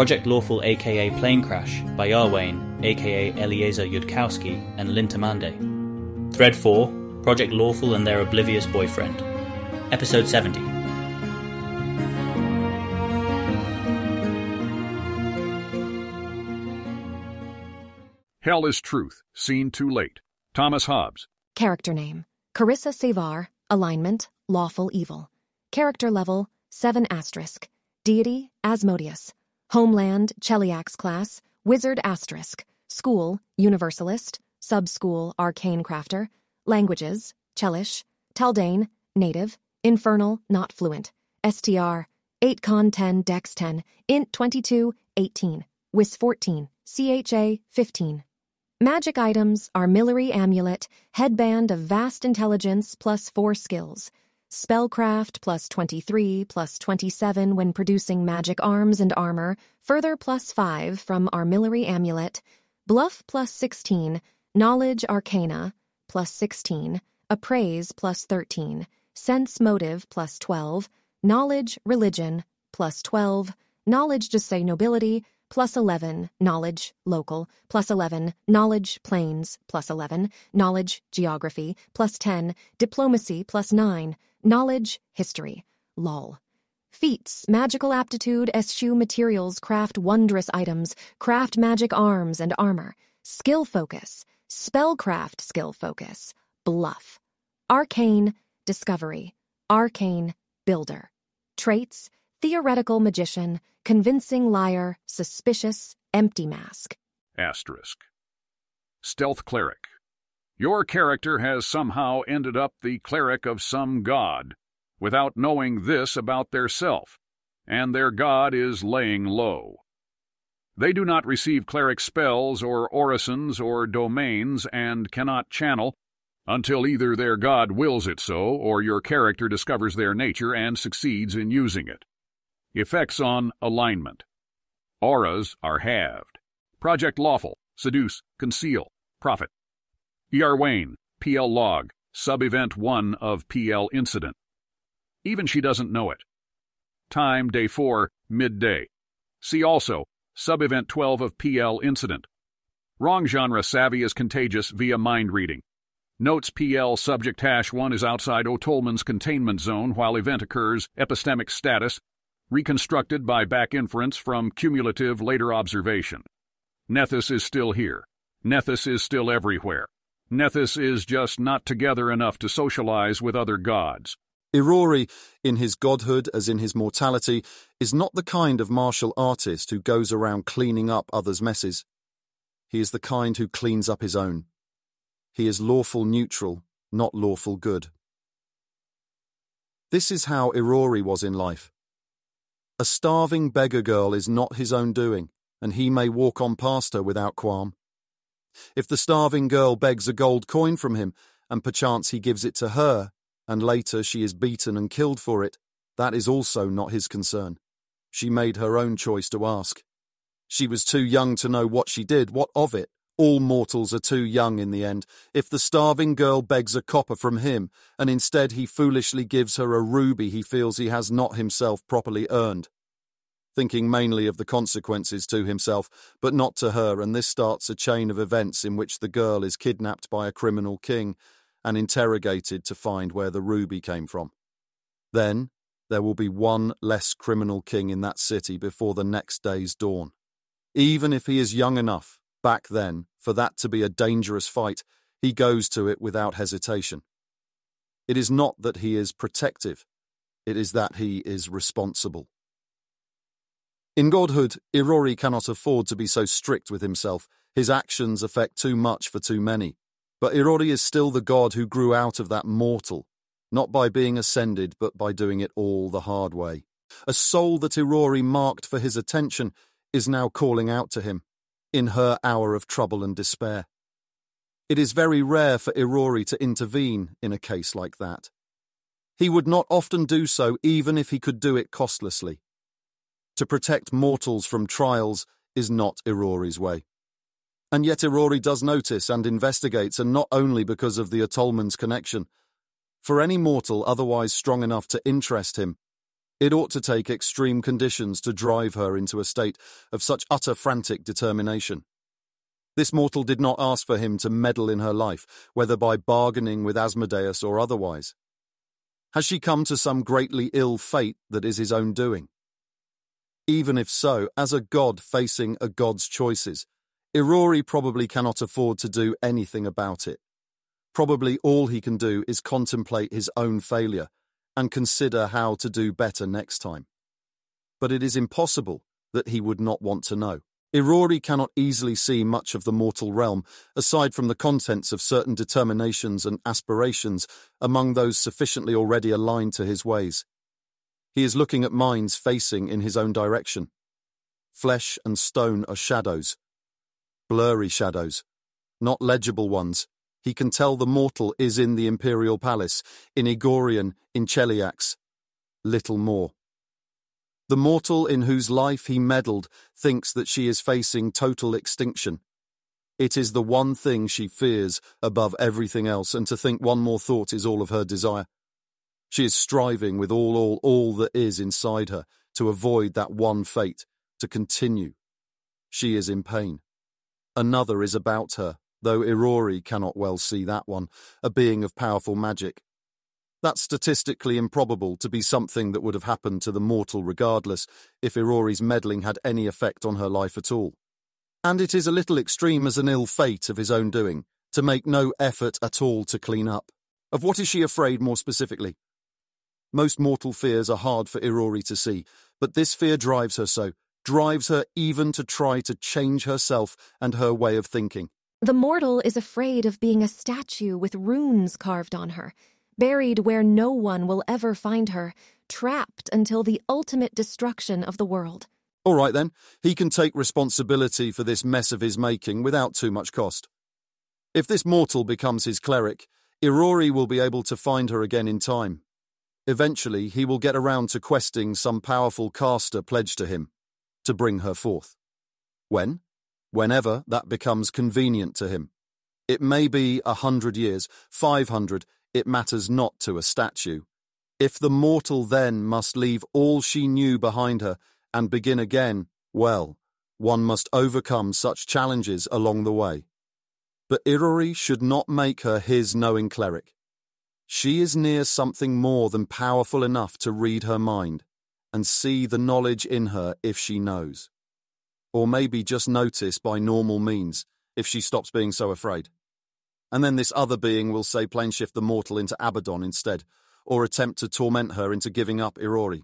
Project Lawful aka Planecrash by Iarwain aka Eliezer Yudkowsky and Lintamande. Thread 4 Project Lawful and Their Oblivious Boyfriend. Episode 70. Hell is Truth, Seen Too Late. Thomas Hobbes. Character name Carissa Sevar, alignment, lawful evil. Character level, 7 asterisk. Deity, Asmodeus. Homeland, Cheliax class, Wizard asterisk. School, Universalist. Sub-school, Arcane Crafter. Languages, Chelish. Taldane, native. Infernal, not fluent. STR, 8 con 10 dex 10, int 22, 18. Wis 14, CHA 15. Magic items Armillary Amulet, Headband of Vast Intelligence plus 4 skills, Spellcraft plus 23 plus 27 when producing magic arms and armor, further plus 5 from Armillary Amulet, Bluff plus 16, Knowledge Arcana plus 16, Appraise plus 13, Sense Motive plus 12, Knowledge Religion plus 12, Knowledge Just Say Nobility plus 11, knowledge, local, plus 11, knowledge, planes, plus 11, knowledge, geography, plus 10, diplomacy, plus 9, knowledge, history, lol. Feats, magical aptitude, eschew materials, craft wondrous items, craft magic arms and armor, skill focus, spellcraft skill focus, bluff, arcane, discovery, arcane, builder. Traits, theoretical magician, convincing liar, suspicious, empty mask. Asterisk. Stealth Cleric. Your character has somehow ended up the cleric of some god, without knowing this about their self, and their god is laying low. They do not receive cleric spells or orisons or domains and cannot channel until either their god wills it so or your character discovers their nature and succeeds in using it. Effects on alignment. Auras are halved. Project Lawful, Seduce, Conceal, Profit. Iarwain, PL Log, Sub-Event 1 of PL Incident. Even she doesn't know it. Time, Day 4, Midday. See also, Sub-Event 12 of PL Incident. Wrong genre savvy is contagious via mind reading. Notes PL subject hash 1 is outside Otolmens's containment zone while event occurs, epistemic status, reconstructed by back inference from cumulative later observation. Nethys is still here. Nethys is still everywhere. Nethys is just not together enough to socialize with other gods. Irori, in his godhood as in his mortality, is not the kind of martial artist who goes around cleaning up others' messes. He is the kind who cleans up his own. He is lawful neutral, not lawful good. This is how Irori was in life. A starving beggar girl is not his own doing, and he may walk on past her without qualm. If the starving girl begs a gold coin from him, and perchance he gives it to her, and later she is beaten and killed for it, that is also not his concern. She made her own choice to ask. She was too young to know what she did, what of it? All mortals are too young in the end. If the starving girl begs a copper from him, and instead he foolishly gives her a ruby he feels he has not himself properly earned. Thinking mainly of the consequences to himself, but not to her, and this starts a chain of events in which the girl is kidnapped by a criminal king and interrogated to find where the ruby came from. Then, there will be one less criminal king in that city before the next day's dawn. Even if he is young enough, back then, for that to be a dangerous fight, he goes to it without hesitation. It is not that he is protective, it is that he is responsible. In godhood, Irori cannot afford to be so strict with himself. His actions affect too much for too many. But Irori is still the god who grew out of that mortal, not by being ascended, but by doing it all the hard way. A soul that Irori marked for his attention is now calling out to him in her hour of trouble and despair. It is very rare for Irori to intervene in a case like that. He would not often do so even if he could do it costlessly. To protect mortals from trials is not Irori's way. And yet Irori does notice and investigates, and not only because of the Otolmens's connection. For any mortal otherwise strong enough to interest him, It ought to take extreme conditions to drive her into a state of such utter frantic determination. This mortal did not ask for him to meddle in her life, whether by bargaining with Asmodeus or otherwise. Has she come to some greatly ill fate that is his own doing? Even if so, as a god facing a god's choices, Irori probably cannot afford to do anything about it. Probably all he can do is contemplate his own failure and consider how to do better next time. But it is impossible that he would not want to know. Irori cannot easily see much of the mortal realm, aside from the contents of certain determinations and aspirations among those sufficiently already aligned to his ways. He is looking at minds facing in his own direction. Flesh and stone are shadows. Blurry shadows, not legible ones. He can tell the mortal is in the Imperial Palace, in Egorian, in Cheliax. Little more. The mortal in whose life he meddled thinks that she is facing total extinction. It is the one thing she fears above everything else, and to think one more thought is all of her desire. She is striving with all, all, all that is inside her to avoid that one fate, to continue. She is in pain. Another is about her, though Irori cannot well see that one, a being of powerful magic. That's statistically improbable to be something that would have happened to the mortal regardless if Irori's meddling had any effect on her life at all. And it is a little extreme as an ill fate of his own doing, to make no effort at all to clean up. Of what is she afraid more specifically? Most mortal fears are hard for Irori to see, but this fear drives her so, drives her even to try to change herself and her way of thinking. The mortal is afraid of being a statue with runes carved on her, buried where no one will ever find her, trapped until the ultimate destruction of the world. All right then, he can take responsibility for this mess of his making without too much cost. If this mortal becomes his cleric, Irori will be able to find her again in time, Eventually, he will get around to questing some powerful caster pledged to him to bring her forth. When? Whenever that becomes convenient to him. It may be a hundred years, five hundred, it matters not to a statue. If the mortal then must leave all she knew behind her and begin again, well, one must overcome such challenges along the way. But Irori should not make her his knowing cleric. She is near something more than powerful enough to read her mind and see the knowledge in her if she knows. Or maybe just notice by normal means if she stops being so afraid. And then this other being will say planeshift the mortal into Abaddon instead, or attempt to torment her into giving up Irori.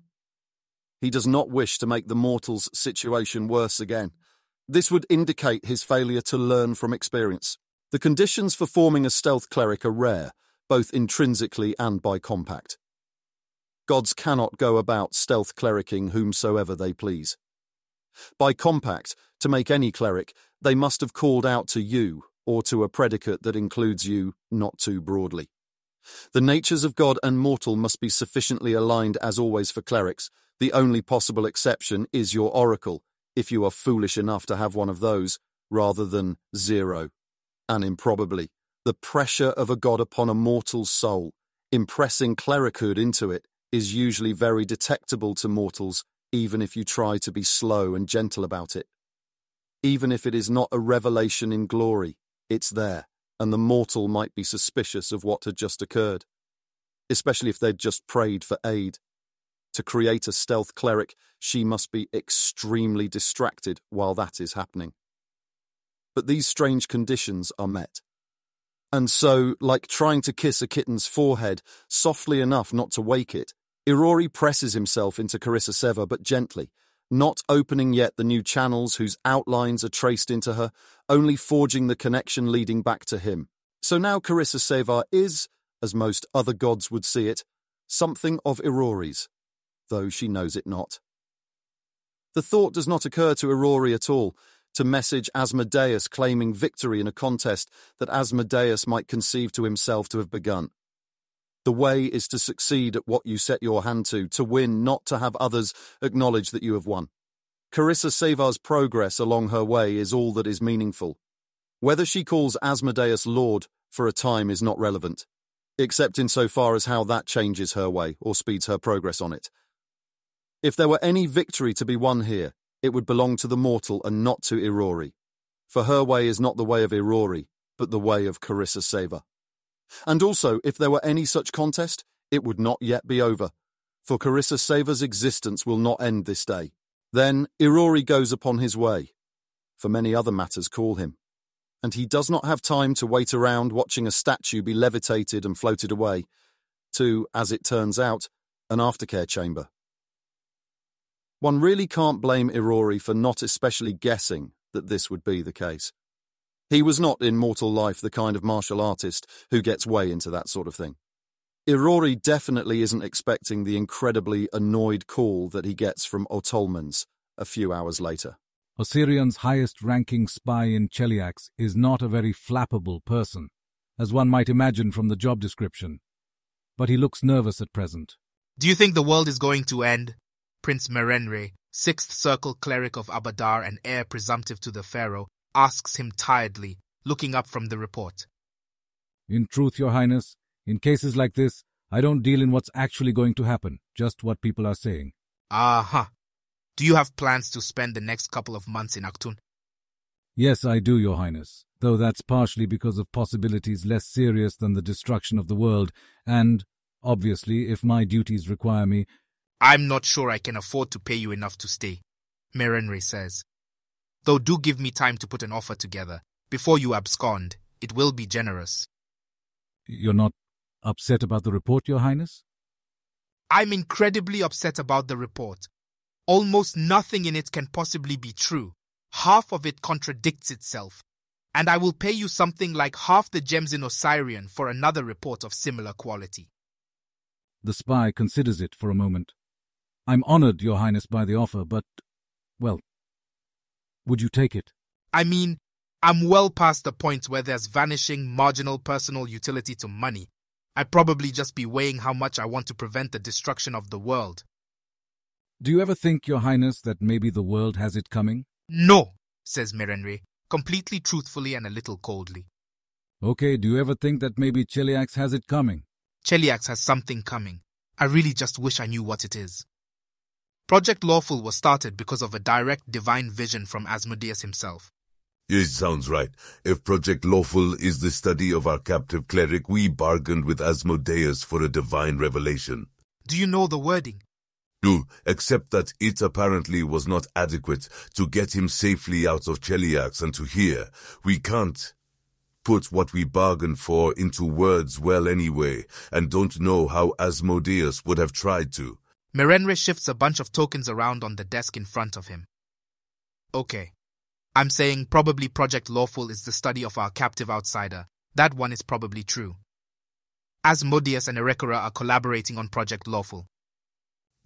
He does not wish to make the mortal's situation worse again. This would indicate his failure to learn from experience. The conditions for forming a stealth cleric are rare, both intrinsically and by compact. Gods cannot go about stealth clericking whomsoever they please. By compact, to make any cleric, they must have called out to you, or to a predicate that includes you not too broadly. The natures of God and mortal must be sufficiently aligned as always for clerics. The only possible exception is your oracle, if you are foolish enough to have one of those, rather than zero. And improbably, the pressure of a god upon a mortal's soul, impressing clerichood into it, is usually very detectable to mortals, even if you try to be slow and gentle about it. Even if it is not a revelation in glory, it's there, and the mortal might be suspicious of what had just occurred, especially if they'd just prayed for aid. To create a stealth cleric, she must be extremely distracted while that is happening. But these strange conditions are met. And so, like trying to kiss a kitten's forehead, softly enough not to wake it, Irori presses himself into Carissa Sevar, but gently, not opening yet the new channels whose outlines are traced into her, only forging the connection leading back to him. So now Carissa Sevar is, as most other gods would see it, something of Irori's, though she knows it not. The thought does not occur to Irori at all, to message Asmodeus claiming victory in a contest that Asmodeus might conceive to himself to have begun. The way is to succeed at what you set your hand to, to win, not to have others acknowledge that you have won. Carissa Sevar's progress along her way is all that is meaningful. Whether she calls Asmodeus Lord for a time is not relevant, except in so far as how that changes her way or speeds her progress on it. If there were any victory to be won here, it would belong to the mortal and not to Irori. For her way is not the way of Irori, but the way of Carissa Sevar. And also, if there were any such contest, it would not yet be over, for Carissa Sevar's existence will not end this day. Then Irori goes upon his way, for many other matters call him, and he does not have time to wait around watching a statue be levitated and floated away to, as it turns out, an aftercare chamber. One really can't blame Irori for not especially guessing that this would be the case. He was not in mortal life the kind of martial artist who gets way into that sort of thing. Irori definitely isn't expecting the incredibly annoyed call that he gets from Otolmens a few hours later. Osirion's highest ranking spy in Cheliax is not a very flappable person, as one might imagine from the job description. But he looks nervous at present. Do you think the world is going to end? Prince Merenre, sixth circle cleric of Abadar and heir presumptive to the pharaoh, asks him tiredly, looking up from the report. In truth, Your Highness, in cases like this, I don't deal in what's actually going to happen, just what people are saying. Ah-huh. Do you have plans to spend the next couple of months in Aktun? Yes, I do, Your Highness, though that's partially because of possibilities less serious than the destruction of the world, and, obviously, if my duties require me. I'm not sure I can afford to pay you enough to stay, Merenre says. Though do give me time to put an offer together. Before you abscond, it will be generous. You're not upset about the report, Your Highness? I'm incredibly upset about the report. Almost nothing in it can possibly be true. Half of it contradicts itself. And I will pay you something like half the gems in Osirion for another report of similar quality. The spy considers it for a moment. I'm honored, Your Highness, by the offer, but, well, would you take it? I mean, I'm well past the point where there's vanishing marginal personal utility to money. I'd probably just be weighing how much I want to prevent the destruction of the world. Do you ever think, Your Highness, that maybe the world has it coming? No, says Merenre, completely truthfully and a little coldly. Okay, do you ever think that maybe Cheliax has it coming? Cheliax has something coming. I really just wish I knew what it is. Project Lawful was started because of a direct divine vision from Asmodeus himself. It sounds right. If Project Lawful is the study of our captive cleric, we bargained with Asmodeus for a divine revelation. Do you know the wording? Do, except that it apparently was not adequate to get him safely out of Cheliax and to here. We can't put what we bargained for into words well anyway, and don't know how Asmodeus would have tried to. Merenre shifts a bunch of tokens around on the desk in front of him. Okay. I'm saying probably Project Lawful is the study of our captive outsider. That one is probably true. Asmodeus and Erecura are collaborating on Project Lawful.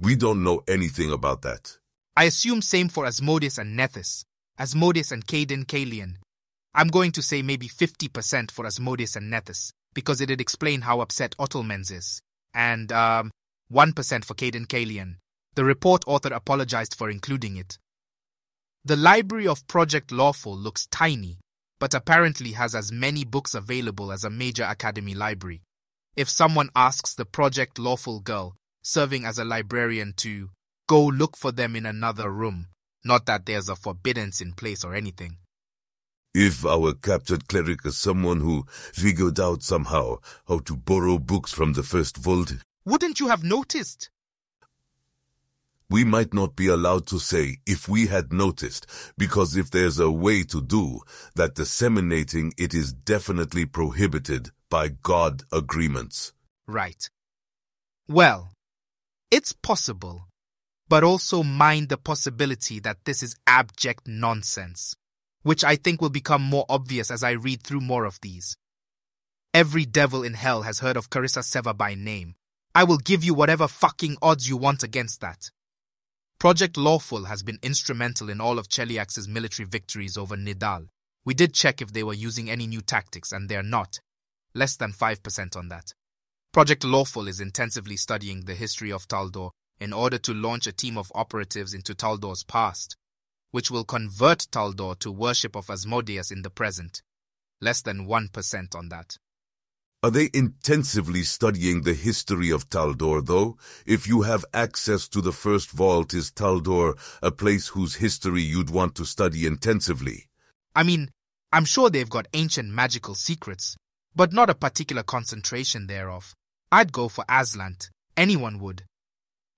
We don't know anything about that. I assume same for Asmodeus and Nethys, Asmodeus and Cayden Cailean. I'm going to say maybe 50% for Asmodeus and Nethys, because it'd explain how upset Otolmens is. And, um, 1% for Cayden Cailean. The report author apologized for including it. The library of Project Lawful looks tiny, but apparently has as many books available as a major academy library. If someone asks the Project Lawful girl, serving as a librarian, to go look for them in another room, not that there's a forbiddance in place or anything. If our captured cleric is someone who figured out somehow how to borrow books from the first vault, Wouldn't you have noticed? we might not be allowed to say if we had noticed, because if there's a way to do that disseminating it is definitely prohibited by God agreements. Right. Well, it's possible, but also mind the possibility that this is abject nonsense, which I think will become more obvious as I read through more of these. Every devil in hell has heard of Carissa Sevar by name. I will give you whatever fucking odds you want against that. Project Lawful has been instrumental in all of Cheliax's military victories over Nidal. We did check if they were using any new tactics, and they're not. Less than 5% on that. Project Lawful is intensively studying the history of Taldor in order to launch a team of operatives into Taldor's past, which will convert Taldor to worship of Asmodeus in the present. Less than 1% on that. Are they intensively studying the history of Taldor, though? If you have access to the first vault, is Taldor a place whose history you'd want to study intensively? I mean, I'm sure they've got ancient magical secrets, but not a particular concentration thereof. I'd go for Azlant. Anyone would.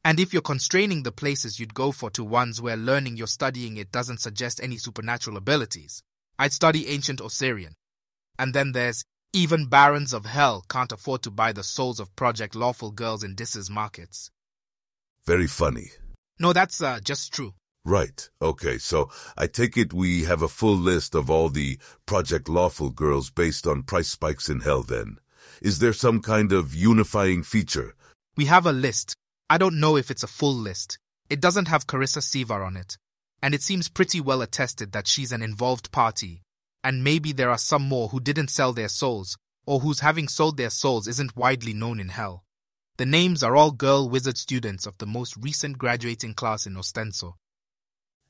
And if you're constraining the places you'd go for to ones where learning you're studying it doesn't suggest any supernatural abilities, I'd study ancient Osirian. And then there's even barons of hell can't afford to buy the souls of Project Lawful girls in Dis's markets. Very funny. No, that's uh, just true. Right. Okay, so I take it we have a full list of all the Project Lawful girls based on price spikes in hell then. Is there some kind of unifying feature? We have a list. I don't know if it's a full list. It doesn't have Carissa Sevar on it. And it seems pretty well attested that she's an involved party and maybe there are some more who didn't sell their souls, or whose having sold their souls isn't widely known in hell. The names are all girl wizard students of the most recent graduating class in Ostenso.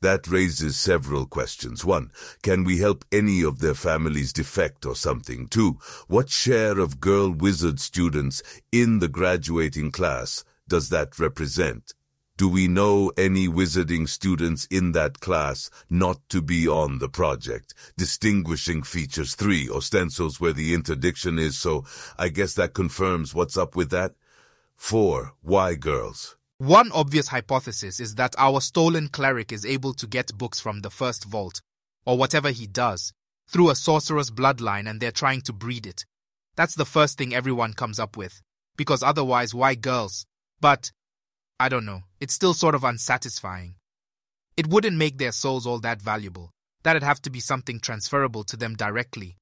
That raises several questions. One, can we help any of their families defect or something? Two, what share of girl wizard students in the graduating class does that represent? Do we know any wizarding students in that class not to be on the project? Distinguishing features 3, Ostensos where the interdiction is, so I guess that confirms what's up with that. 4. Why girls? One obvious hypothesis is that our stolen cleric is able to get books from the first vault, or whatever he does, through a sorcerer's bloodline and they're trying to breed it. That's the first thing everyone comes up with. Because otherwise, why girls? But I don't know. It's still sort of unsatisfying. It wouldn't make their souls all that valuable. That'd have to be something transferable to them directly.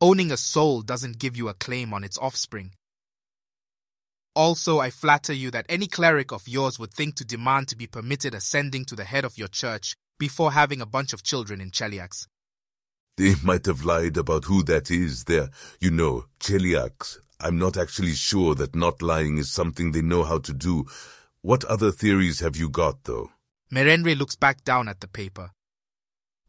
Owning a soul doesn't give you a claim on its offspring. Also, I flatter you that any cleric of yours would think to demand to be permitted ascending to the head of your church before having a bunch of children in Cheliax. They might have lied about who that is there. You know, Cheliax. I'm not actually sure that not lying is something they know how to do. What other theories have you got, though? Merenre looks back down at the paper.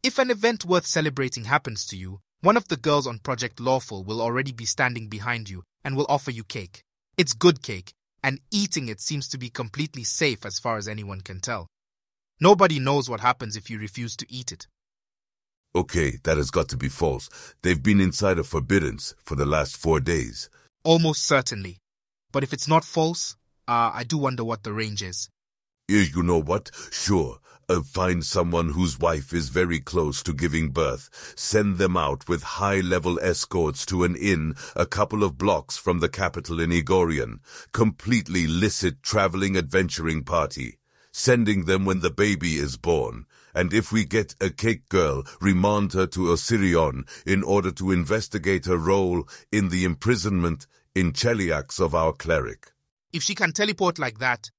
If an event worth celebrating happens to you, one of the girls on Project Lawful will already be standing behind you and will offer you cake. It's good cake, and eating it seems to be completely safe as far as anyone can tell. Nobody knows what happens if you refuse to eat it. Okay, that has got to be false. They've been inside a Forbiddance for the last four days. Almost certainly. But if it's not false, uh, I do wonder what the range is. You know what? Sure. Uh, find someone whose wife is very close to giving birth. Send them out with high-level escorts to an inn a couple of blocks from the capital in Egorian. Completely licit traveling adventuring party. Sending them when the baby is born. And if we get a cake girl, remand her to Osirion in order to investigate her role in the imprisonment in Cheliax of our cleric. If she can teleport like that...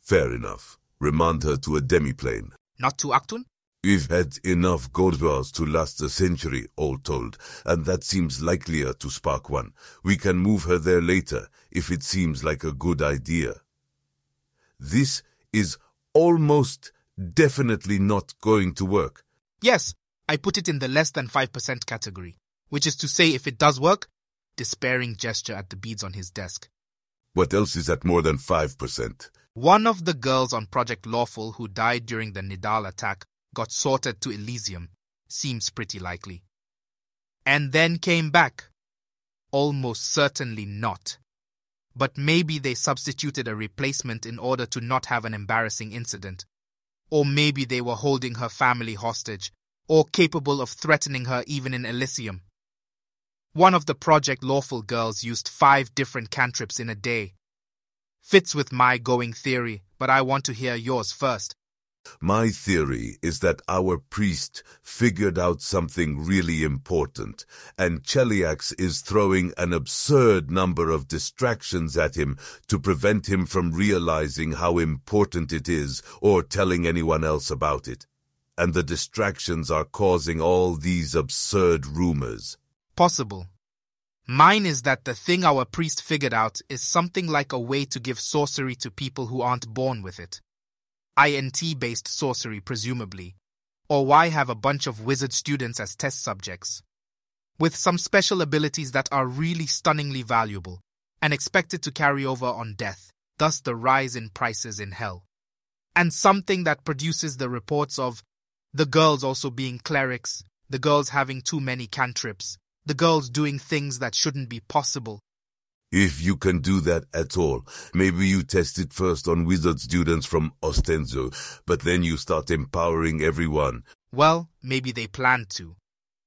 Fair enough. Remand her to a demiplane. Not to Actun? We've had enough gold bars to last a century, all told, and that seems likelier to spark one. We can move her there later, if it seems like a good idea. This is almost definitely not going to work. Yes, I put it in the less than 5% category, which is to say if it does work, despairing gesture at the beads on his desk. What else is at more than 5%? One of the girls on Project Lawful who died during the Nidal attack got sorted to Elysium. Seems pretty likely. And then came back. Almost certainly not. But maybe they substituted a replacement in order to not have an embarrassing incident. Or maybe they were holding her family hostage, or capable of threatening her even in Elysium. One of the Project Lawful girls used five different cantrips in a day. Fits with my going theory, but I want to hear yours first. My theory is that our priest figured out something really important, and Cheliax is throwing an absurd number of distractions at him to prevent him from realizing how important it is or telling anyone else about it. And the distractions are causing all these absurd rumors possible. Mine is that the thing our priest figured out is something like a way to give sorcery to people who aren't born with it. INT-based sorcery, presumably. Or why have a bunch of wizard students as test subjects? with some special abilities that are really stunningly valuable and expected to carry over on death, thus the rise in prices in hell. And something that produces the reports of the girls also being clerics, the girls having too many cantrips, the girls doing things that shouldn't be possible. If you can do that at all, maybe you test it first on wizard students from Ostenso, but then you start empowering everyone. Well, maybe they plan to.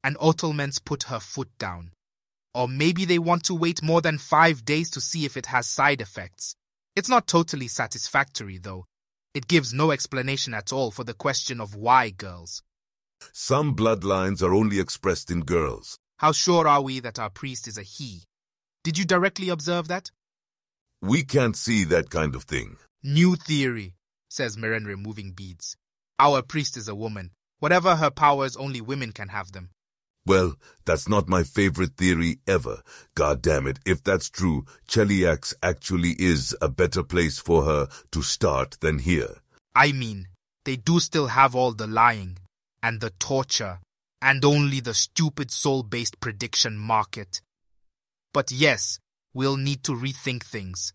And Otolmens put her foot down. Or maybe they want to wait more than five days to see if it has side effects. It's not totally satisfactory, though. It gives no explanation at all for the question of why girls. Some bloodlines are only expressed in girls. How sure are we that our priest is a he? Did you directly observe that? We can't see that kind of thing. New theory, says Meren removing beads. Our priest is a woman. Whatever her powers, only women can have them. Well, that's not my favorite theory ever. God damn it, if that's true, Cheliax actually is a better place for her to start than here. I mean, they do still have all the lying, and the torture, and only the stupid soul-based prediction market. But yes, we'll need to rethink things,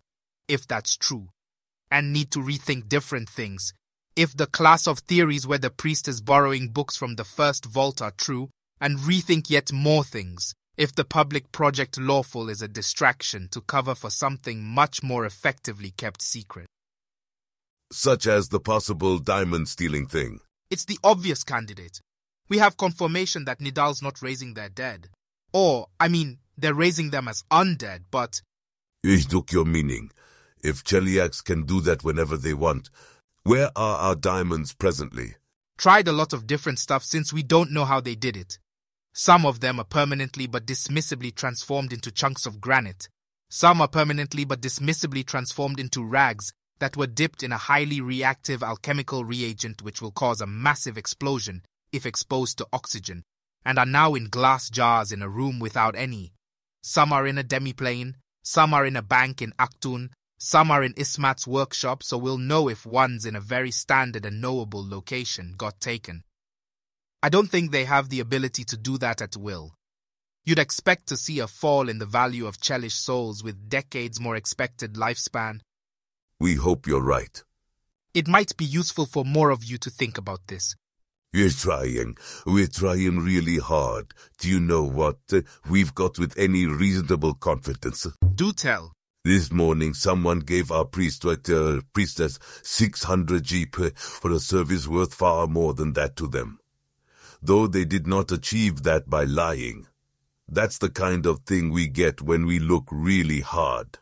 if that's true, and need to rethink different things. If the class of theories where the priest is borrowing books from the first vault are true, and rethink yet more things if the public project lawful is a distraction to cover for something much more effectively kept secret. Such as the possible diamond stealing thing. It's the obvious candidate. We have confirmation that Nidal's not raising their dead. Or, I mean, they're raising them as undead, but. Ich took your meaning. If Cheliax can do that whenever they want, where are our diamonds presently? Tried a lot of different stuff since we don't know how they did it. Some of them are permanently but dismissibly transformed into chunks of granite. Some are permanently but dismissibly transformed into rags that were dipped in a highly reactive alchemical reagent which will cause a massive explosion if exposed to oxygen, and are now in glass jars in a room without any. Some are in a demiplane, some are in a bank in Aktun, some are in Ismat's workshop, so we'll know if one's in a very standard and knowable location got taken. I don't think they have the ability to do that at will. You'd expect to see a fall in the value of Chelish souls with decades more expected lifespan. We hope you're right. It might be useful for more of you to think about this. We're trying. We're trying really hard. Do you know what uh, we've got with any reasonable confidence? Do tell. This morning, someone gave our priest, uh, priestess 600 G for a service worth far more than that to them though they did not achieve that by lying. That's the kind of thing we get when we look really hard.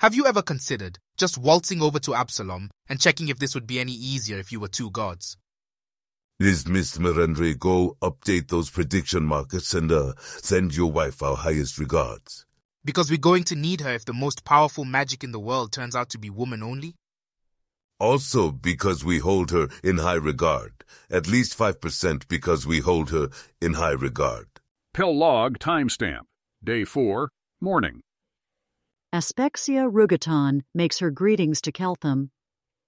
Have you ever considered just waltzing over to Absalom and checking if this would be any easier if you were two gods? Is Miss Merenre go update those prediction markets and uh, send your wife our highest regards? Because we're going to need her if the most powerful magic in the world turns out to be woman only? Also because we hold her in high regard. At least 5% because we hold her in high regard. Pill log timestamp. Day 4, morning. Aspexia Rugatonn makes her greetings to Keltham.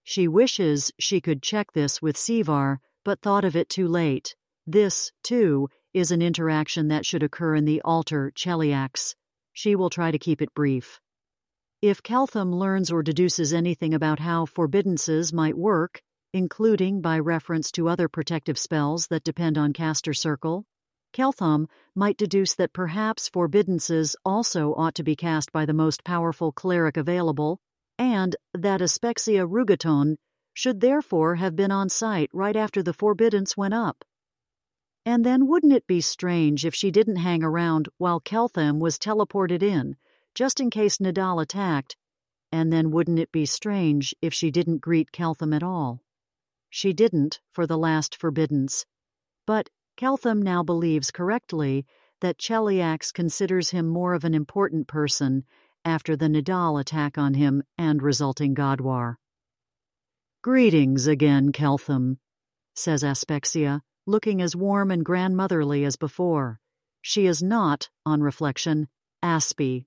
She wishes she could check this with Sevar, but thought of it too late. This, too, is an interaction that should occur in the altar Cheliax. She will try to keep it brief. If Keltham learns or deduces anything about how forbiddances might work, including by reference to other protective spells that depend on caster circle, Keltham might deduce that perhaps forbiddances also ought to be cast by the most powerful cleric available, and that Aspexia Rugatonn should therefore have been on site right after the forbiddance went up. And then wouldn't it be strange if she didn't hang around while Keltham was teleported in just in case Nidal attacked, and then wouldn't it be strange if she didn't greet Keltham at all? She didn't for the last forbiddance, but Keltham now believes correctly that Cheliax considers him more of an important person after the Nidal attack on him and resulting God war. Greetings again, Keltham, says Aspexia, looking as warm and grandmotherly as before. She is not, on reflection, Aspie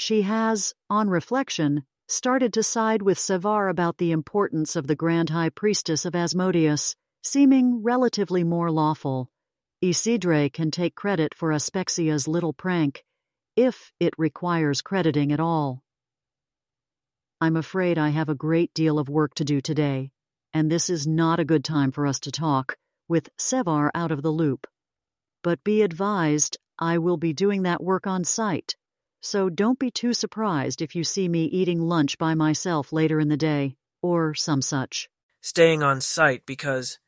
she has, on reflection, started to side with Sevar about the importance of the Grand High Priestess of Asmodeus, seeming relatively more lawful. Isidre can take credit for Aspexia's little prank, if it requires crediting at all. I'm afraid I have a great deal of work to do today, and this is not a good time for us to talk, with Sevar out of the loop. But be advised, I will be doing that work on site, so don't be too surprised if you see me eating lunch by myself later in the day, or some such. Staying on site because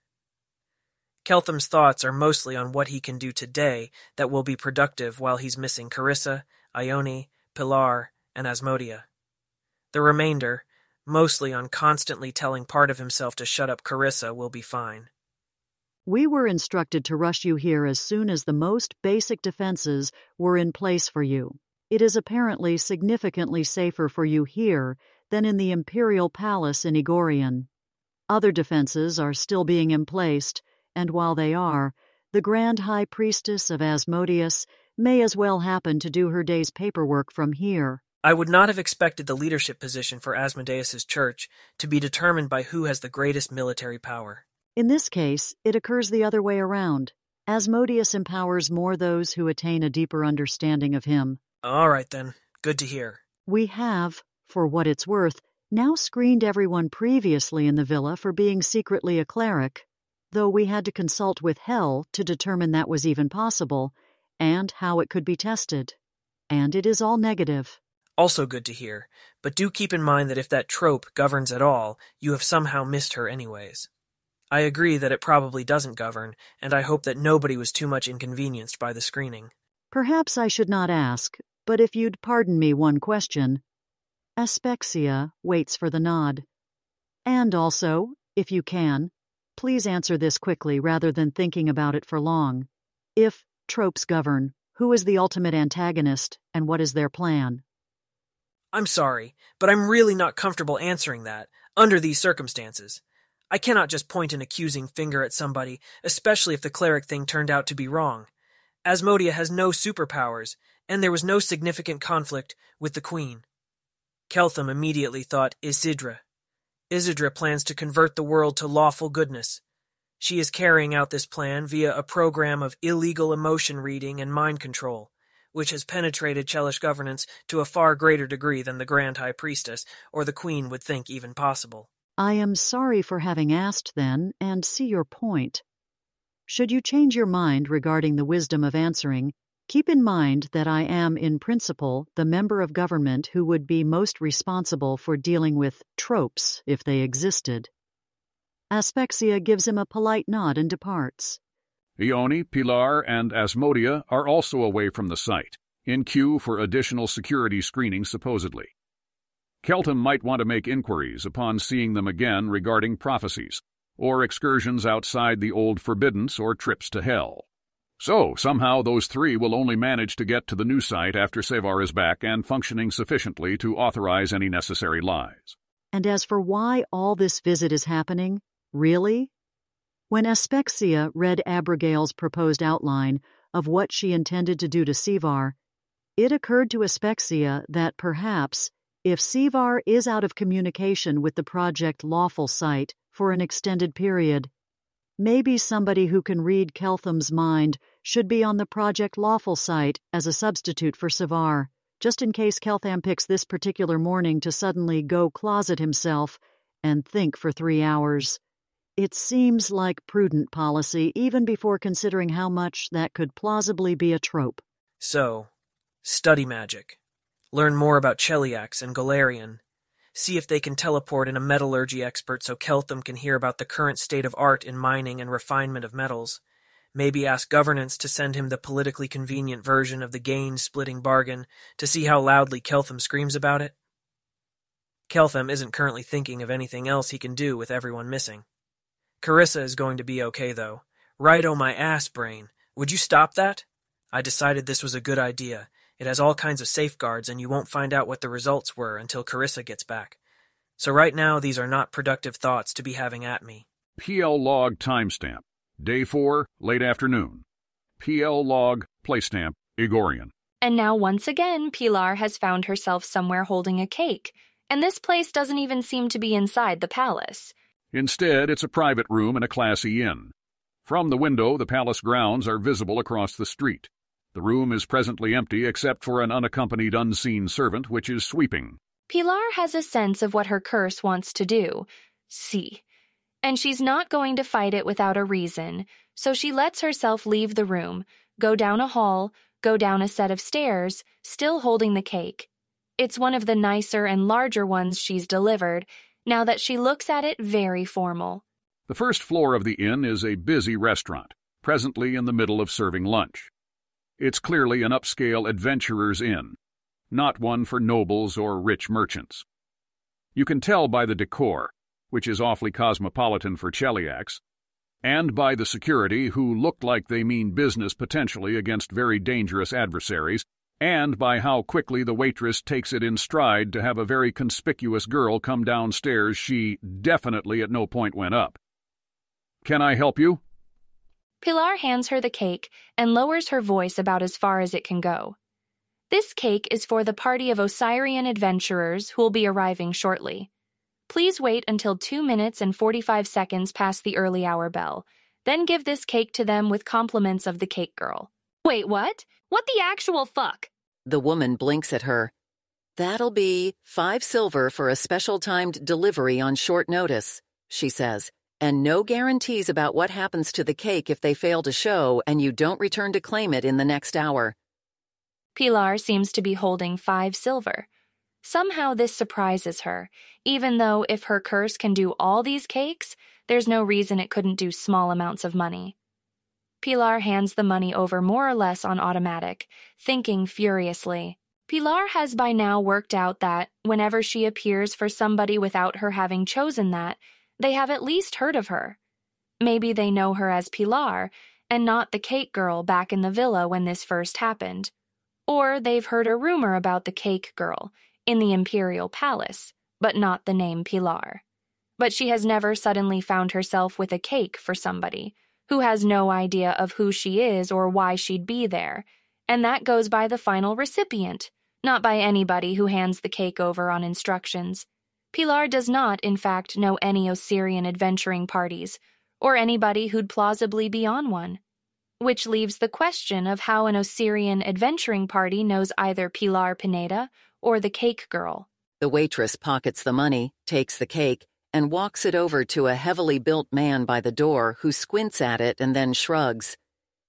Keltham's thoughts are mostly on what he can do today that will be productive while he's missing Carissa, Ione, Pilar, and Asmodia. The remainder, mostly on constantly telling part of himself to shut up Carissa, will be fine. We were instructed to rush you here as soon as the most basic defenses were in place for you. It is apparently significantly safer for you here than in the Imperial Palace in Egorian. Other defenses are still being emplaced, and while they are, the Grand High Priestess of Asmodeus may as well happen to do her day's paperwork from here. I would not have expected the leadership position for Asmodeus's church to be determined by who has the greatest military power. In this case, it occurs the other way around. Asmodeus empowers more those who attain a deeper understanding of him. All right, then. Good to hear. We have, for what it's worth, now screened everyone previously in the villa for being secretly a cleric, though we had to consult with Hell to determine that was even possible, and how it could be tested. And it is all negative. Also good to hear, but do keep in mind that if that trope governs at all, you have somehow missed her anyways. I agree that it probably doesn't govern, and I hope that nobody was too much inconvenienced by the screening. Perhaps I should not ask, but if you'd pardon me one question. Aspexia waits for the nod. And also, if you can, please answer this quickly rather than thinking about it for long. If tropes govern, who is the ultimate antagonist and what is their plan? I'm sorry, but I'm really not comfortable answering that, under these circumstances. I cannot just point an accusing finger at somebody, especially if the cleric thing turned out to be wrong. Asmodia has no superpowers, and there was no significant conflict with the queen. Keltham immediately thought Isidra. Isidra plans to convert the world to lawful goodness. She is carrying out this plan via a program of illegal emotion reading and mind control which has penetrated Chelish governance to a far greater degree than the Grand High Priestess or the Queen would think even possible. I am sorry for having asked, then, and see your point. Should you change your mind regarding the wisdom of answering, keep in mind that I am, in principle, the member of government who would be most responsible for dealing with tropes if they existed. Aspexia gives him a polite nod and departs. Ione, Pilar, and Asmodia are also away from the site, in queue for additional security screening supposedly. Keltham might want to make inquiries upon seeing them again regarding prophecies, or excursions outside the old forbiddance or trips to hell. So, somehow those three will only manage to get to the new site after Sevar is back and functioning sufficiently to authorize any necessary lies. And as for why all this visit is happening, really, when Aspexia read Abigail's proposed outline of what she intended to do to Sevar, it occurred to Aspexia that perhaps, if Sevar is out of communication with the Project Lawful site for an extended period, maybe somebody who can read Keltham's mind should be on the Project Lawful site as a substitute for Sevar, just in case Keltham picks this particular morning to suddenly go closet himself and think for three hours. It seems like prudent policy even before considering how much that could plausibly be a trope. So, study magic. Learn more about Cheliax and Golarion. See if they can teleport in a metallurgy expert so Keltham can hear about the current state of art in mining and refinement of metals. Maybe ask governance to send him the politically convenient version of the gain splitting bargain to see how loudly Keltham screams about it. Keltham isn't currently thinking of anything else he can do with everyone missing. Carissa is going to be okay, though. Right o' my ass brain. Would you stop that? I decided this was a good idea. It has all kinds of safeguards, and you won't find out what the results were until Carissa gets back. So right now, these are not productive thoughts to be having at me. PL log timestamp. Day 4, late afternoon. PL log playstamp, Egorian. And now once again, Pilar has found herself somewhere holding a cake, and this place doesn't even seem to be inside the palace. Instead, it's a private room in a classy inn. From the window, the palace grounds are visible across the street. The room is presently empty except for an unaccompanied unseen servant which is sweeping. Pilar has a sense of what her curse wants to do. See. And she's not going to fight it without a reason, so she lets herself leave the room, go down a hall, go down a set of stairs, still holding the cake. It's one of the nicer and larger ones she's delivered, now that she looks at it very formal. The first floor of the inn is a busy restaurant, presently in the middle of serving lunch. It's clearly an upscale adventurer's inn, not one for nobles or rich merchants. You can tell by the decor, which is awfully cosmopolitan for Cheliax, and by the security who look like they mean business potentially against very dangerous adversaries, and by how quickly the waitress takes it in stride to have a very conspicuous girl come downstairs she definitely at no point went up. Can I help you? Pilar hands her the cake and lowers her voice about as far as it can go. This cake is for the party of Osirian adventurers who will be arriving shortly. Please wait until 2 minutes and 45 seconds past the early hour bell. Then give this cake to them with compliments of the cake girl. Wait, what? What the actual fuck? The woman blinks at her. That'll be five silver for a special timed delivery on short notice, she says and no guarantees about what happens to the cake if they fail to show and you don't return to claim it in the next hour. Pilar seems to be holding five silver. Somehow this surprises her, even though if her curse can do all these cakes, there's no reason it couldn't do small amounts of money. Pilar hands the money over more or less on automatic, thinking furiously. Pilar has by now worked out that, whenever she appears for somebody without her having chosen that, they have at least heard of her. Maybe they know her as Pilar, and not the cake girl back in the villa when this first happened. Or they've heard a rumor about the cake girl in the imperial palace, but not the name Pilar. But she has never suddenly found herself with a cake for somebody who has no idea of who she is or why she'd be there, and that goes by the final recipient, not by anybody who hands the cake over on instructions. Pilar does not, in fact, know any Osirian adventuring parties, or anybody who'd plausibly be on one. Which leaves the question of how an Osirian adventuring party knows either Pilar Pineda or the cake girl. The waitress pockets the money, takes the cake, and walks it over to a heavily built man by the door who squints at it and then shrugs.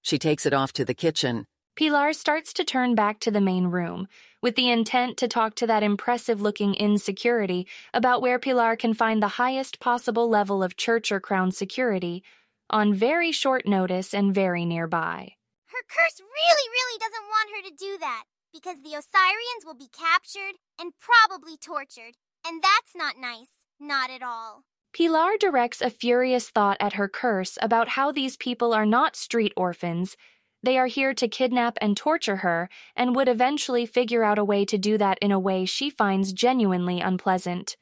She takes it off to the kitchen. Pilar starts to turn back to the main room, with the intent to talk to that impressive looking insecurity about where Pilar can find the highest possible level of church or crown security on very short notice and very nearby. Her curse really, really doesn't want her to do that, because the Osirians will be captured and probably tortured, and that's not nice. Not at all. Pilar directs a furious thought at her curse about how these people are not street orphans they are here to kidnap and torture her and would eventually figure out a way to do that in a way she finds genuinely unpleasant.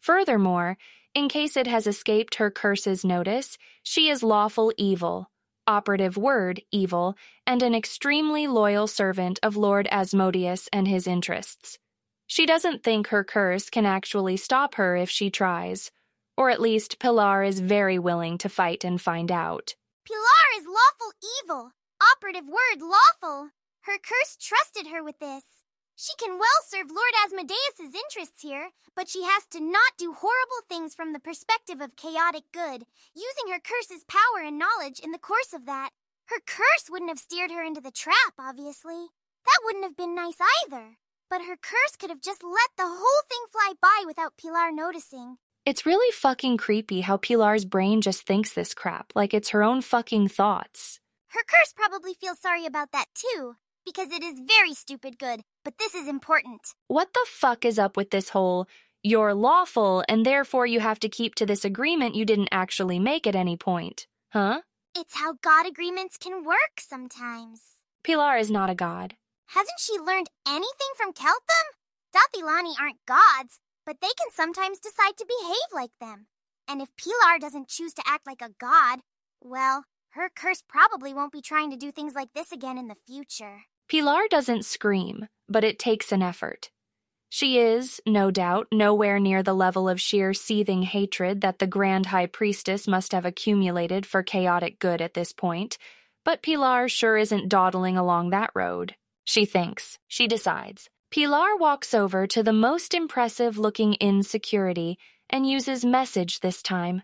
Furthermore, in case it has escaped her curse's notice, she is lawful evil, operative word evil, and an extremely loyal servant of Lord Asmodeus and his interests. She doesn't think her curse can actually stop her if she tries, or at least Pilar is very willing to fight and find out. Pilar is lawful evil operative word, lawful. Her curse trusted her with this. She can well serve Lord Asmodeus's interests here, but she has to not do horrible things from the perspective of chaotic good, using her curse's power and knowledge in the course of that. Her curse wouldn't have steered her into the trap, obviously. That wouldn't have been nice either. But her curse could have just let the whole thing fly by without Pilar noticing. It's really fucking creepy how Pilar's brain just thinks this crap, like it's her own fucking thoughts. Her curse probably feels sorry about that too, because it is very stupid good, but this is important. What the fuck is up with this whole you're lawful and therefore you have to keep to this agreement you didn't actually make at any point? Huh? It's how God agreements can work sometimes. Pilar is not a god. Hasn't she learned anything from Keltham? Dath ilani aren't gods, but they can sometimes decide to behave like them. And if Pilar doesn't choose to act like a god, well, her curse probably won't be trying to do things like this again in the future. Pilar doesn't scream, but it takes an effort. She is, no doubt, nowhere near the level of sheer seething hatred that the Grand High Priestess must have accumulated for chaotic good at this point, but Pilar sure isn't dawdling along that road. She thinks. She decides. Pilar walks over to the most impressive looking in security and uses message this time.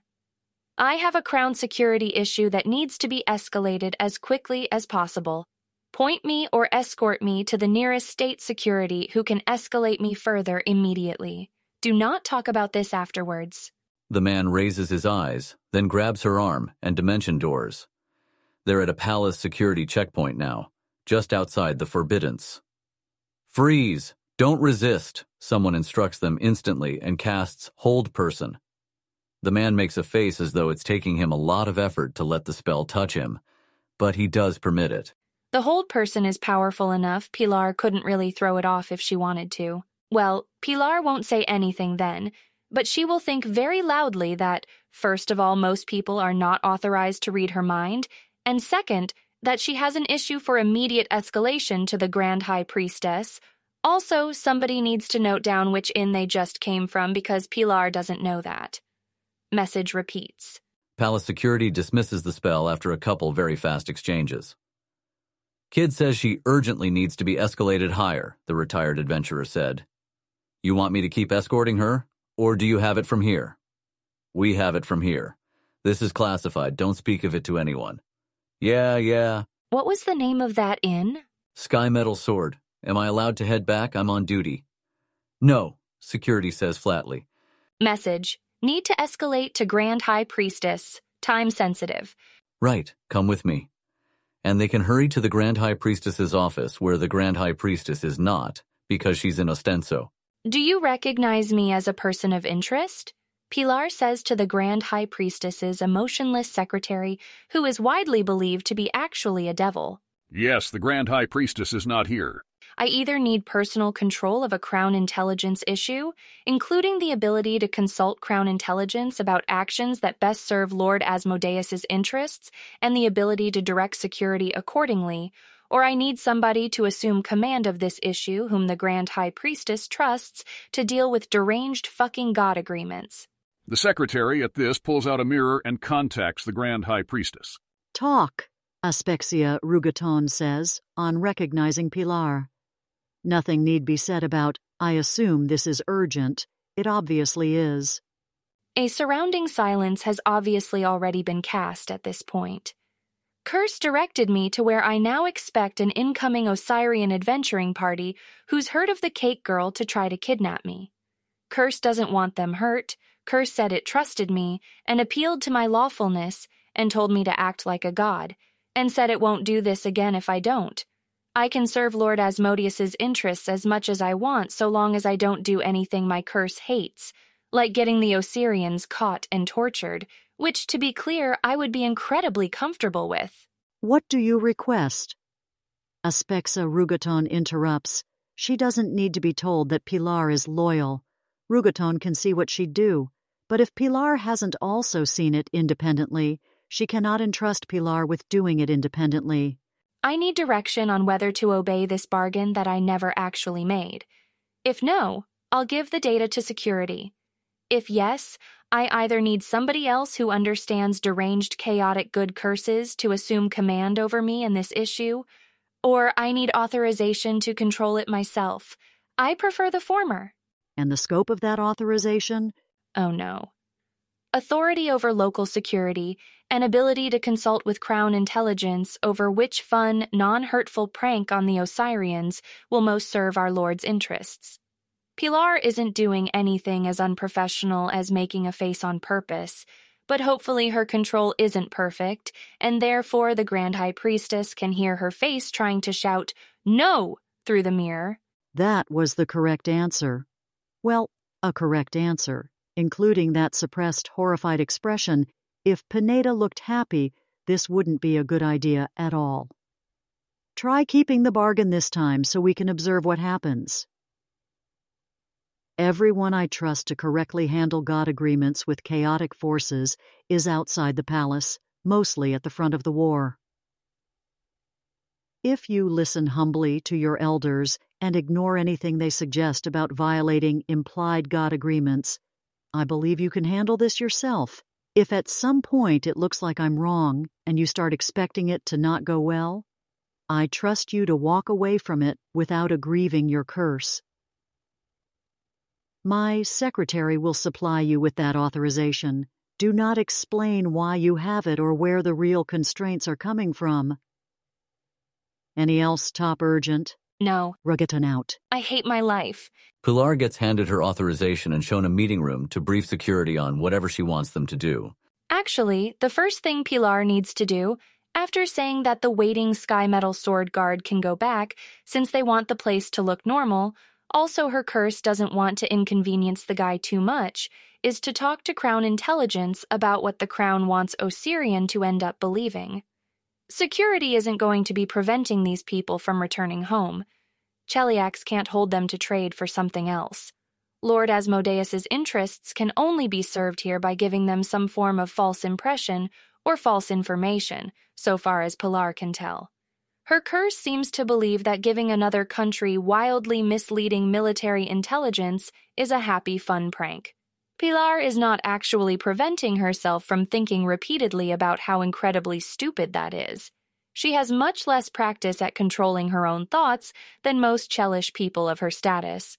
I have a crown security issue that needs to be escalated as quickly as possible. Point me or escort me to the nearest state security who can escalate me further immediately. Do not talk about this afterwards. The man raises his eyes, then grabs her arm and dimension doors. They're at a palace security checkpoint now, just outside the Forbiddance. Freeze! Don't resist, someone instructs them instantly and casts Hold Person. The man makes a face as though it's taking him a lot of effort to let the spell touch him, but he does permit it. The hold person is powerful enough, Pilar couldn't really throw it off if she wanted to. Well, Pilar won't say anything then, but she will think very loudly that, first of all, most people are not authorized to read her mind, and second, that she has an issue for immediate escalation to the Grand High Priestess. Also, somebody needs to note down which inn they just came from because Pilar doesn't know that. Message repeats. Palace security dismisses the spell after a couple very fast exchanges. Kid says she urgently needs to be escalated higher, the retired adventurer said. You want me to keep escorting her, or do you have it from here? We have it from here. This is classified, don't speak of it to anyone. Yeah, yeah. What was the name of that inn? Sky Metal Sword. Am I allowed to head back? I'm on duty. No, security says flatly. Message. Need to escalate to Grand High Priestess. Time sensitive. Right, come with me and they can hurry to the Grand High Priestess's office where the Grand High Priestess is not, because she's in Ostenso. Do you recognize me as a person of interest? Pilar says to the Grand High Priestess's emotionless secretary, who is widely believed to be actually a devil. Yes, the Grand High Priestess is not here. I either need personal control of a Crown Intelligence issue, including the ability to consult Crown Intelligence about actions that best serve Lord Asmodeus's interests, and the ability to direct security accordingly, or I need somebody to assume command of this issue whom the Grand High Priestess trusts to deal with deranged fucking God agreements. The secretary at this pulls out a mirror and contacts the Grand High Priestess. Talk, Aspexia Rugatonn says, on recognizing Pilar. Nothing need be said about, I assume this is urgent. It obviously is. A surrounding silence has obviously already been cast at this point. Curse directed me to where I now expect an incoming Osirian adventuring party who's heard of the cake girl to try to kidnap me. Curse doesn't want them hurt. Curse said it trusted me and appealed to my lawfulness and told me to act like a god, and said it won't do this again if I don't. I can serve Lord Asmodeus's interests as much as I want so long as I don't do anything my curse hates, like getting the Osirians caught and tortured, which, to be clear, I would be incredibly comfortable with. What do you request? Aspexia Rugatonn interrupts. She doesn't need to be told that Pilar is loyal. Rugatonn can see what she'd do, but if Pilar hasn't also seen it independently, she cannot entrust Pilar with doing it independently. I need direction on whether to obey this bargain that I never actually made. If no, I'll give the data to security. If yes, I either need somebody else who understands deranged chaotic good curses to assume command over me in this issue, or I need authorization to control it myself. I prefer the former. And the scope of that authorization? Oh no authority over local security, and ability to consult with Crown intelligence over which fun, non hurtful prank on the Osirians will most serve our Lord's interests. Pilar isn't doing anything as unprofessional as making a face on purpose, but hopefully her control isn't perfect, and therefore the Grand High Priestess can hear her face trying to shout, No! through the mirror. That was the correct answer. Well, a correct answer including that suppressed, horrified expression, if Pineda looked happy, this wouldn't be a good idea at all. Try keeping the bargain this time so we can observe what happens. Everyone I trust to correctly handle God agreements with chaotic forces is outside the palace, mostly at the front of the war. If you listen humbly to your elders and ignore anything they suggest about violating implied God agreements. I believe you can handle this yourself. If at some point it looks like I'm wrong and you start expecting it to not go well, I trust you to walk away from it without aggrieving your curse. My secretary will supply you with that authorization. Do not explain why you have it or where the real constraints are coming from. Any else top urgent? No. Rugatonn out. I hate my life. Pilar gets handed her authorization and shown a meeting room to brief security on whatever she wants them to do. Actually, the first thing Pilar needs to do, after saying that the waiting Sky Metal Sword Guard can go back since they want the place to look normal, also her curse doesn't want to inconvenience the guy too much, is to talk to Crown Intelligence about what the Crown wants Osirion to end up believing. Security isn't going to be preventing these people from returning home. Cheliax can't hold them to trade for something else. Lord Asmodeus's interests can only be served here by giving them some form of false impression or false information, so far as Pilar can tell. Her curse seems to believe that giving another country wildly misleading military intelligence is a happy fun prank. Pilar is not actually preventing herself from thinking repeatedly about how incredibly stupid that is. She has much less practice at controlling her own thoughts than most Chelish people of her status.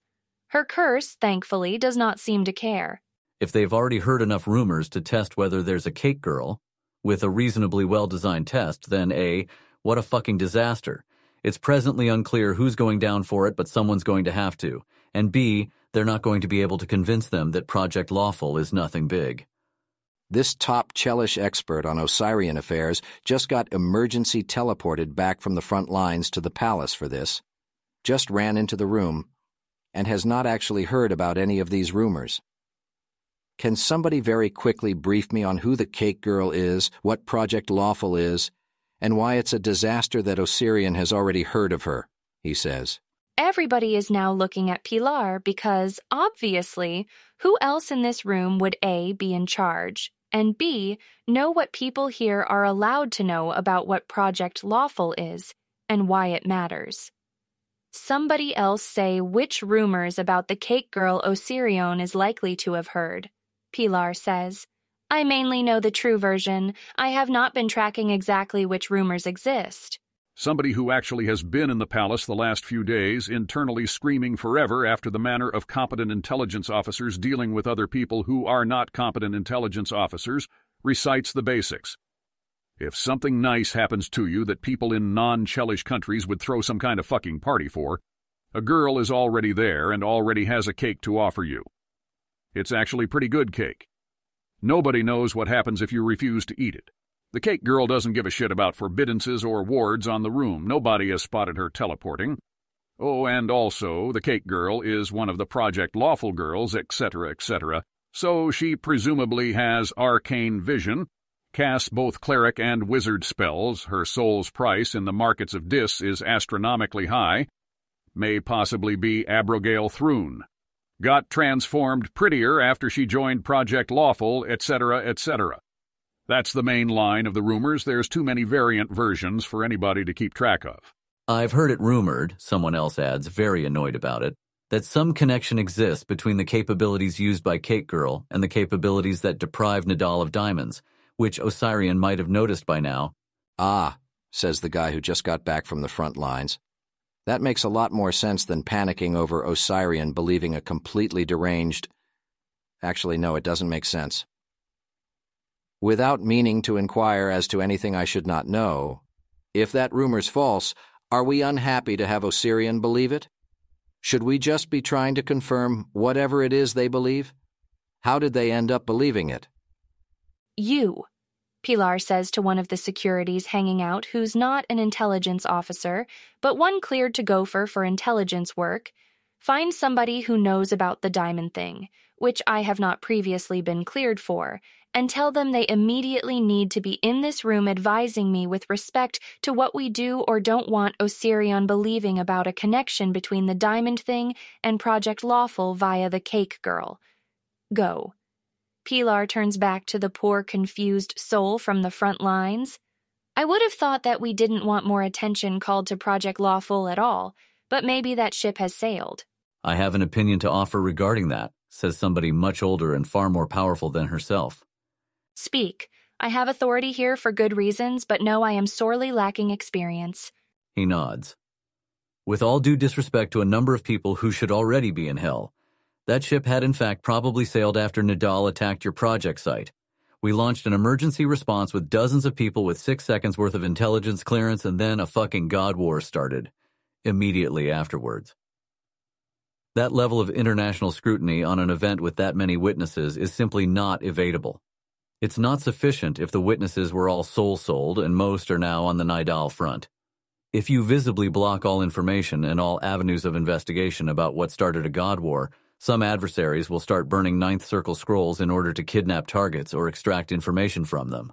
Her curse, thankfully, does not seem to care. If they've already heard enough rumors to test whether there's a cake girl, with a reasonably well designed test, then A, what a fucking disaster. It's presently unclear who's going down for it, but someone's going to have to. And B, they're not going to be able to convince them that Project Lawful is nothing big. This top Chelish expert on Osirian affairs just got emergency teleported back from the front lines to the palace for this, just ran into the room, and has not actually heard about any of these rumors. Can somebody very quickly brief me on who the Cake Girl is, what Project Lawful is, and why it's a disaster that Osirion has already heard of her, he says. Everybody is now looking at Pilar because, obviously, who else in this room would A, be in charge, and B, know what people here are allowed to know about what Project Lawful is and why it matters? Somebody else say which rumors about the cake girl Osirion is likely to have heard. Pilar says, I mainly know the true version. I have not been tracking exactly which rumors exist. Somebody who actually has been in the palace the last few days, internally screaming forever after the manner of competent intelligence officers dealing with other people who are not competent intelligence officers, recites the basics. If something nice happens to you that people in non Chelish countries would throw some kind of fucking party for, a girl is already there and already has a cake to offer you. It's actually pretty good cake. Nobody knows what happens if you refuse to eat it. The cake girl doesn't give a shit about forbiddances or wards on the room. Nobody has spotted her teleporting. Oh, and also, the cake girl is one of the Project Lawful girls, etc., etc., so she presumably has arcane vision, casts both cleric and wizard spells, her soul's price in the markets of Dis is astronomically high, may possibly be Abrogail Thrune, got transformed prettier after she joined Project Lawful, etc., etc. That's the main line of the rumors. There's too many variant versions for anybody to keep track of. I've heard it rumored, someone else adds, very annoyed about it, that some connection exists between the capabilities used by Cake Girl and the capabilities that deprive Nidal of diamonds, which Osirion might have noticed by now. Ah, says the guy who just got back from the front lines. That makes a lot more sense than panicking over Osirion believing a completely deranged. Actually, no, it doesn't make sense. Without meaning to inquire as to anything I should not know, if that rumor's false, are we unhappy to have Osirion believe it? Should we just be trying to confirm whatever it is they believe? How did they end up believing it? You, Pilar says to one of the securities hanging out who's not an intelligence officer, but one cleared to gopher for intelligence work. Find somebody who knows about the diamond thing, which I have not previously been cleared for, and tell them they immediately need to be in this room advising me with respect to what we do or don't want Osirion believing about a connection between the diamond thing and Project Lawful via the cake girl. Go. Pilar turns back to the poor, confused soul from the front lines. I would have thought that we didn't want more attention called to Project Lawful at all, but maybe that ship has sailed. I have an opinion to offer regarding that, says somebody much older and far more powerful than herself. Speak. I have authority here for good reasons, but know I am sorely lacking experience. He nods. With all due disrespect to a number of people who should already be in hell, that ship had in fact probably sailed after Nidal attacked your project site. We launched an emergency response with dozens of people with six seconds worth of intelligence clearance and then a fucking God war started. Immediately afterwards. That level of international scrutiny on an event with that many witnesses is simply not evadable. It's not sufficient if the witnesses were all soul-sold and most are now on the Nidal front. If you visibly block all information and all avenues of investigation about what started a God war, some adversaries will start burning Ninth Circle scrolls in order to kidnap targets or extract information from them.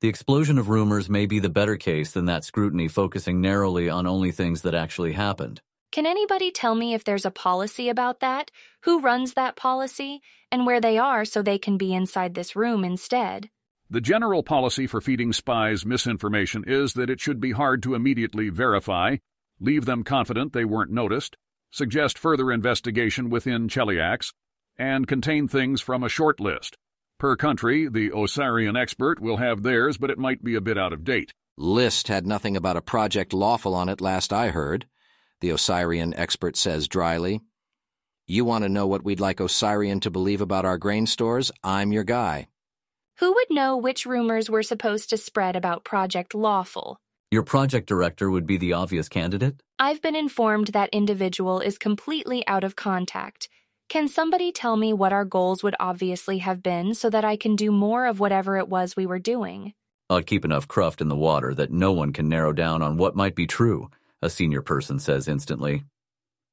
The explosion of rumors may be the better case than that scrutiny focusing narrowly on only things that actually happened. Can anybody tell me if there's a policy about that? Who runs that policy? And where they are so they can be inside this room instead? The general policy for feeding spies misinformation is that it should be hard to immediately verify, leave them confident they weren't noticed, suggest further investigation within Cheliax, and contain things from a short list. Per country, the Osirian expert will have theirs, but it might be a bit out of date. List had nothing about a project lawful on it last I heard, the Osirian expert says dryly. You want to know what we'd like Osirion to believe about our grain stores? I'm your guy. Who would know which rumors were supposed to spread about Project Lawful? Your project director would be the obvious candidate? I've been informed that individual is completely out of contact. Can somebody tell me what our goals would obviously have been so that I can do more of whatever it was we were doing? I'll keep enough cruft in the water that no one can narrow down on what might be true, a senior person says instantly.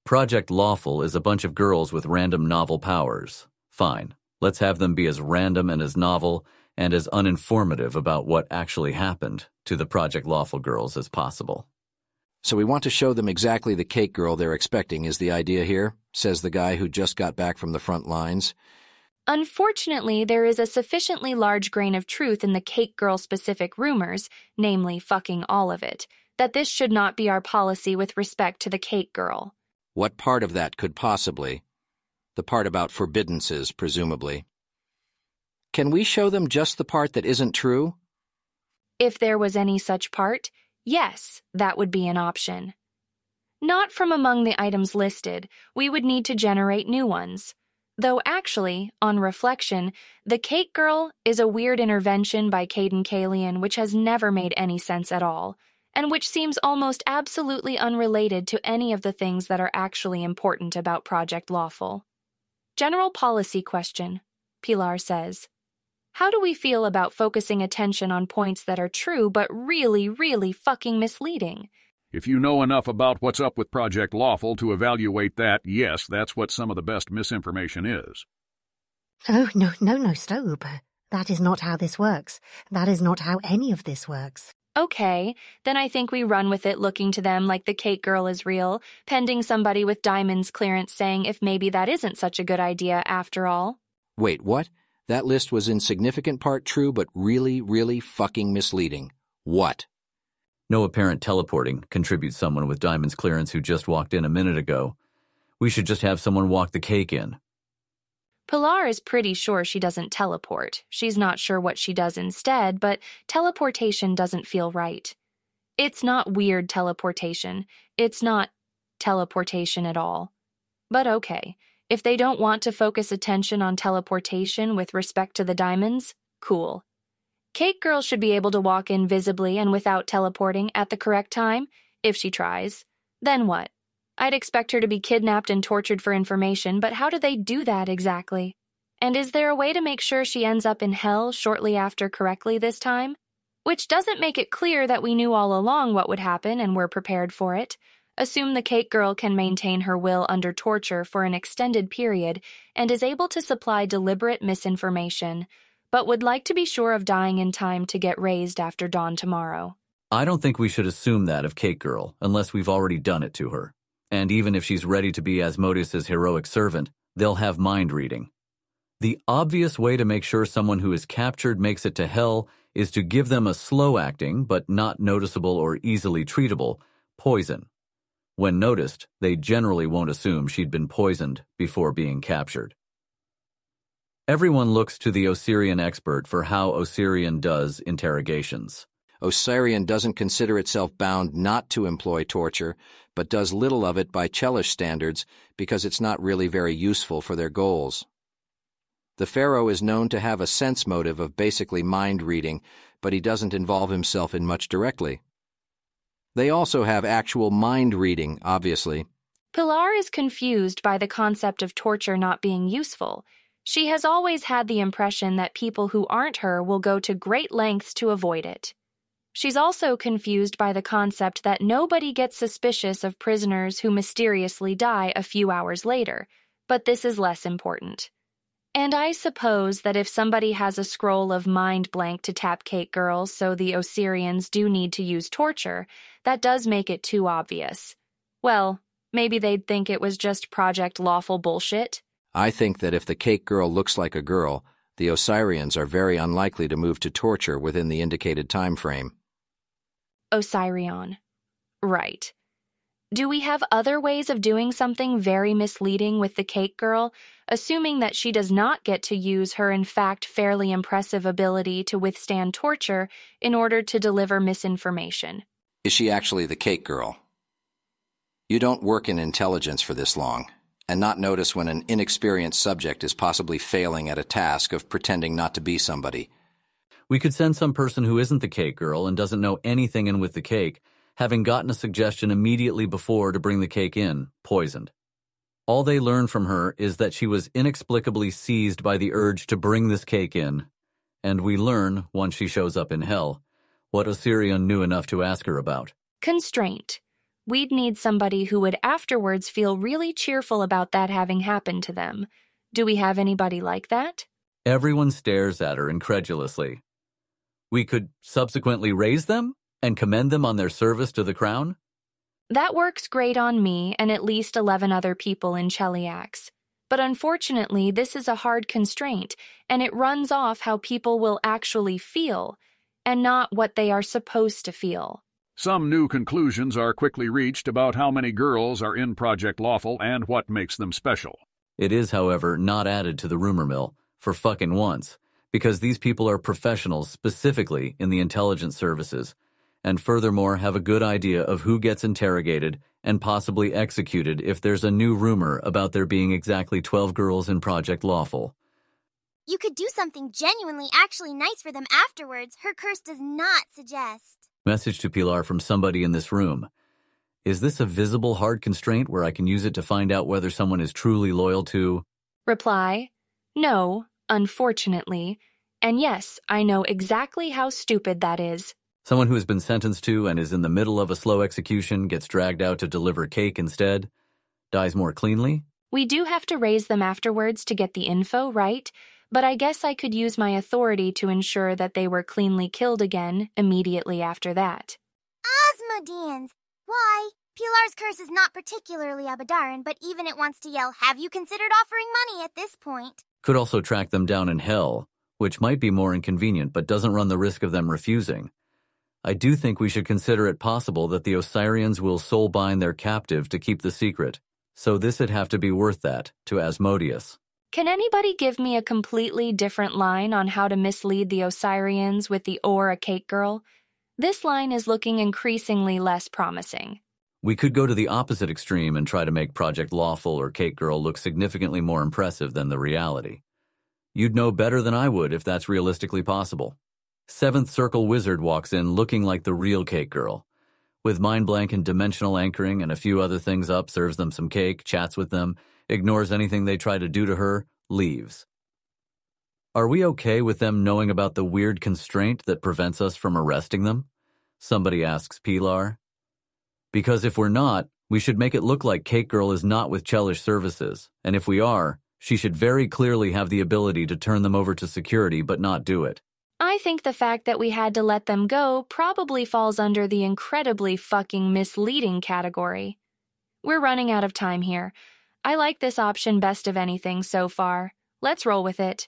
Project Lawful is a bunch of girls with random novel powers. Fine. Let's have them be as random and as novel and as uninformative about what actually happened to the Project Lawful girls as possible. So we want to show them exactly the cake girl they're expecting is the idea here, says the guy who just got back from the front lines. Unfortunately, there is a sufficiently large grain of truth in the cake girl specific rumors, namely fucking all of it, that this should not be our policy with respect to the cake girl. What part of that could possibly? The part about forbiddances, presumably. Can we show them just the part that isn't true? If there was any such part, yes, that would be an option. Not from among the items listed, we would need to generate new ones. Though actually, on reflection, the Cake Girl is a weird intervention by Cayden Cailean which has never made any sense at all, and which seems almost absolutely unrelated to any of the things that are actually important about Project Lawful. General policy question, Pilar says. How do we feel about focusing attention on points that are true but really, really fucking misleading? If you know enough about what's up with Project Lawful to evaluate that, yes, that's what some of the best misinformation is. Oh, no, no, no, Stobe. That is not how this works. That is not how any of this works. Okay, then I think we run with it looking to them like the cake girl is real, pending somebody with diamonds clearance saying if maybe that isn't such a good idea after all. Wait, what? That list was in significant part true, but really, really fucking misleading. What? No apparent teleporting contributes someone with diamonds clearance who just walked in a minute ago. We should just have someone walk the cake in. Pilar is pretty sure she doesn't teleport. She's not sure what she does instead, but teleportation doesn't feel right. It's not weird teleportation. It's not teleportation at all. But okay, if they don't want to focus attention on teleportation with respect to the diamonds, cool. Cake Girl should be able to walk in visibly and without teleporting at the correct time, if she tries. Then what? I'd expect her to be kidnapped and tortured for information, but how do they do that exactly? And is there a way to make sure she ends up in hell shortly after correctly this time? Which doesn't make it clear that we knew all along what would happen and were prepared for it. Assume the cake girl can maintain her will under torture for an extended period and is able to supply deliberate misinformation, but would like to be sure of dying in time to get raised after dawn tomorrow. I don't think we should assume that of Cake Girl unless we've already done it to her. And even if she's ready to be Asmodeus' heroic servant, they'll have mind reading. The obvious way to make sure someone who is captured makes it to hell is to give them a slow acting, but not noticeable or easily treatable, poison. When noticed, they generally won't assume she'd been poisoned before being captured. Everyone looks to the Osirian expert for how Osirion does interrogations. Osirion doesn't consider itself bound not to employ torture, but does little of it by Chelish standards because it's not really very useful for their goals. The Pharaoh is known to have a sense motive of basically mind reading, but he doesn't involve himself in much directly. They also have actual mind reading, obviously. Pilar is confused by the concept of torture not being useful. She has always had the impression that people who aren't her will go to great lengths to avoid it. She's also confused by the concept that nobody gets suspicious of prisoners who mysteriously die a few hours later, but this is less important. And I suppose that if somebody has a scroll of mind blank to tap Cake Girls so the Osirians do need to use torture, that does make it too obvious. Well, maybe they'd think it was just Project Lawful bullshit. I think that if the cake girl looks like a girl, the Osirians are very unlikely to move to torture within the indicated time frame. Osirion. Right. Do we have other ways of doing something very misleading with the cake girl, assuming that she does not get to use her in fact fairly impressive ability to withstand torture in order to deliver misinformation? Is she actually the cake girl? You don't work in intelligence for this long and not notice when an inexperienced subject is possibly failing at a task of pretending not to be somebody. We could send some person who isn't the cake girl and doesn't know anything in with the cake, having gotten a suggestion immediately before to bring the cake in, poisoned. All they learn from her is that she was inexplicably seized by the urge to bring this cake in, and we learn, once she shows up in hell, what Osirion knew enough to ask her about. Constraint we'd need somebody who would afterwards feel really cheerful about that having happened to them. Do we have anybody like that? Everyone stares at her incredulously. We could subsequently raise them and commend them on their service to the crown? That works great on me and at least 11 other people in Cheliax. But unfortunately, this is a hard constraint, and it runs off how people will actually feel, and not what they are supposed to feel. Some new conclusions are quickly reached about how many girls are in Project Lawful and what makes them special. It is, however, not added to the rumor mill, for fucking once, because these people are professionals specifically in the intelligence services, and furthermore have a good idea of who gets interrogated and possibly executed if there's a new rumor about there being exactly 12 girls in Project Lawful. You could do something genuinely actually nice for them afterwards, her curse does not suggest. Message to Pilar from somebody in this room. Is this a visible hard constraint where I can use it to find out whether someone is truly loyal to? Reply No, unfortunately. And yes, I know exactly how stupid that is. Someone who has been sentenced to and is in the middle of a slow execution gets dragged out to deliver cake instead? Dies more cleanly? We do have to raise them afterwards to get the info, right? but I guess I could use my authority to ensure that they were cleanly killed again immediately after that. Asmodeans! Why? Pilar's curse is not particularly Abadaran, but even it wants to yell, Have you considered offering money at this point? Could also track them down in hell, which might be more inconvenient but doesn't run the risk of them refusing. I do think we should consider it possible that the Osirians will soul bind their captive to keep the secret, so this'd have to be worth that to Asmodeus. Can anybody give me a completely different line on how to mislead the Osirians with the or a cake girl? This line is looking increasingly less promising. We could go to the opposite extreme and try to make Project Lawful or Cake Girl look significantly more impressive than the reality. You'd know better than I would if that's realistically possible. Seventh Circle Wizard walks in looking like the real Cake Girl. With mind blank and dimensional anchoring and a few other things up, serves them some cake, chats with them, ignores anything they try to do to her, leaves. Are we okay with them knowing about the weird constraint that prevents us from arresting them? Somebody asks Pilar. Because if we're not, we should make it look like Cake Girl is not with Chelish Services, and if we are, she should very clearly have the ability to turn them over to security but not do it. I think the fact that we had to let them go probably falls under the incredibly fucking misleading category. We're running out of time here, I like this option best of anything so far. Let's roll with it.